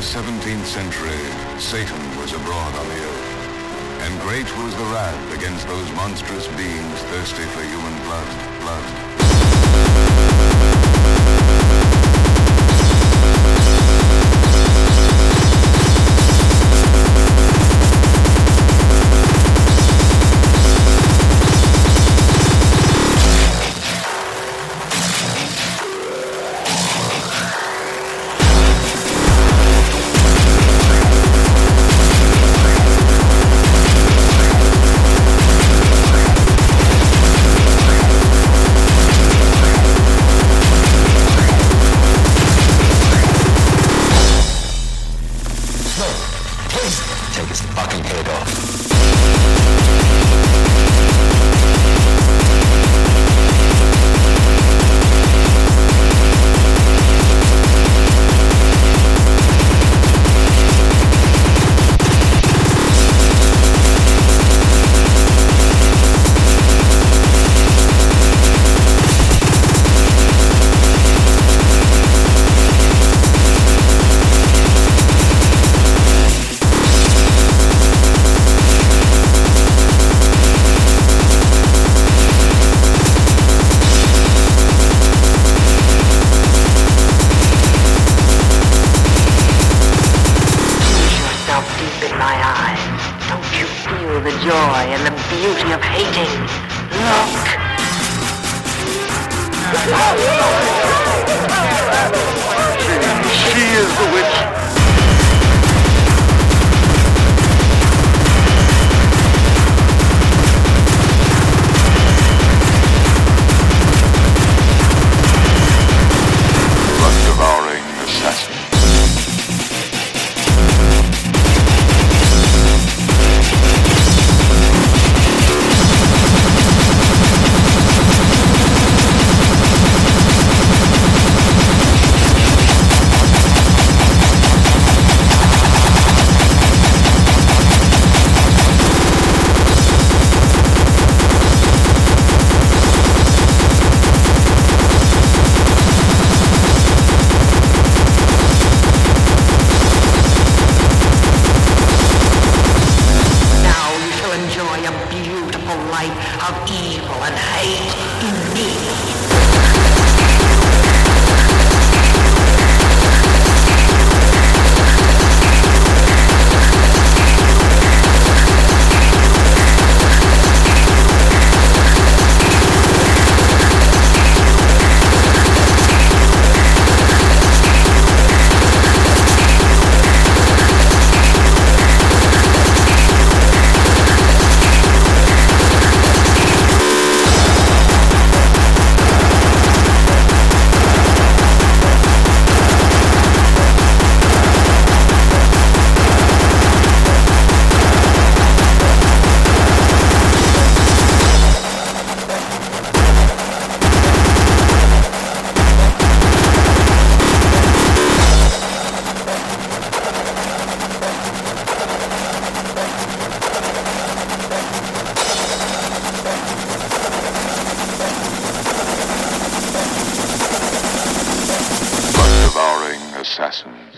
the 17th century, Satan was abroad on the earth. And great was the wrath against those monstrous beings thirsty for human blood, blood. It's fucking paid off. the joy and the beauty of hating. Look. She is the witch. of evil and hate in me. cansaço.